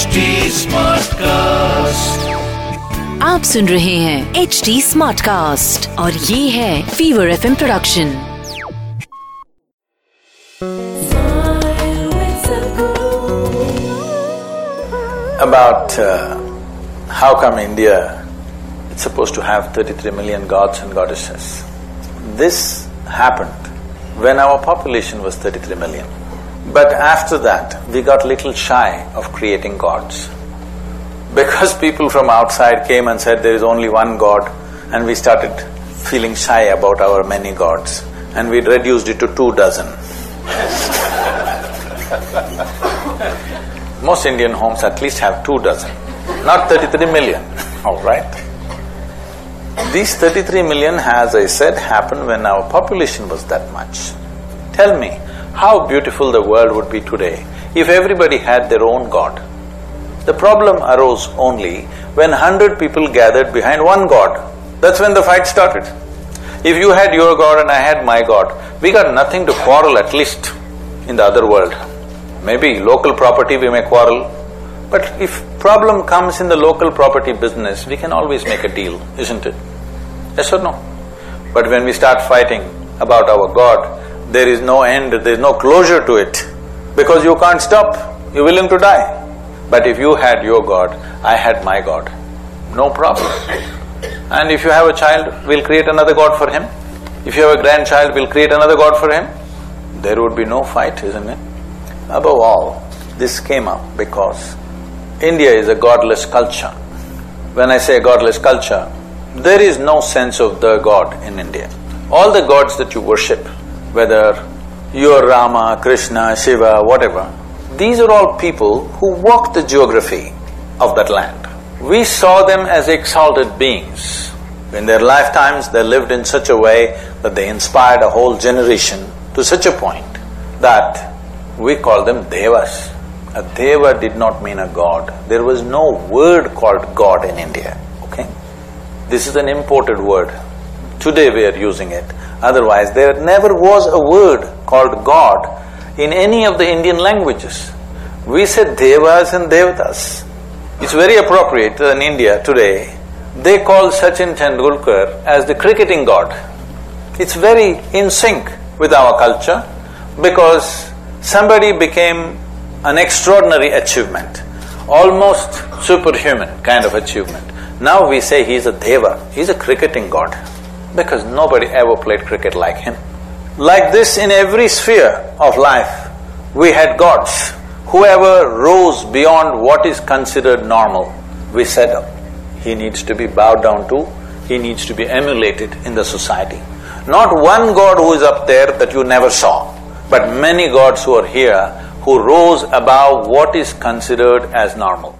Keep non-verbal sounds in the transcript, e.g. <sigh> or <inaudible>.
HD Smartcast. आप सुन रहे हैं एच डी स्मार्ट कास्ट और ये है fever F production about uh, how come India is supposed to have 33 million gods and goddesses. This happened when our population was 33 million. But after that, we got little shy of creating gods. Because people from outside came and said there is only one god, and we started feeling shy about our many gods, and we reduced it to two dozen. <laughs> Most Indian homes at least have two dozen, not 33 million, all right? These 33 million, as I said, happened when our population was that much. Tell me, how beautiful the world would be today if everybody had their own god. The problem arose only when hundred people gathered behind one god. That's when the fight started. If you had your god and I had my god, we got nothing to quarrel at least in the other world. Maybe local property we may quarrel, but if problem comes in the local property business, we can always make a deal, isn't it? Yes or no? But when we start fighting about our God, there is no end, there is no closure to it, because you can't stop, you're willing to die. But if you had your God, I had my God, no problem. And if you have a child, we'll create another God for him. If you have a grandchild, we'll create another God for him. There would be no fight, isn't it? Above all, this came up because India is a godless culture. When I say godless culture, there is no sense of the God in India. All the gods that you worship, whether you're Rama, Krishna, Shiva, whatever, these are all people who walked the geography of that land. We saw them as exalted beings. In their lifetimes, they lived in such a way that they inspired a whole generation to such a point that we call them devas. A deva did not mean a god. There was no word called god in India, okay? This is an imported word. Today we are using it. Otherwise, there never was a word called God in any of the Indian languages. We said devas and devatas. It's very appropriate in India today, they call Sachin Tendulkar as the cricketing god. It's very in sync with our culture because somebody became an extraordinary achievement, almost superhuman kind of achievement. Now we say he's a deva, he's a cricketing god, because nobody ever played cricket like him. Like this, in every sphere of life, we had gods. Whoever rose beyond what is considered normal, we said, he needs to be bowed down to, he needs to be emulated in the society. Not one god who is up there that you never saw, but many gods who are here who rose above what is considered as normal.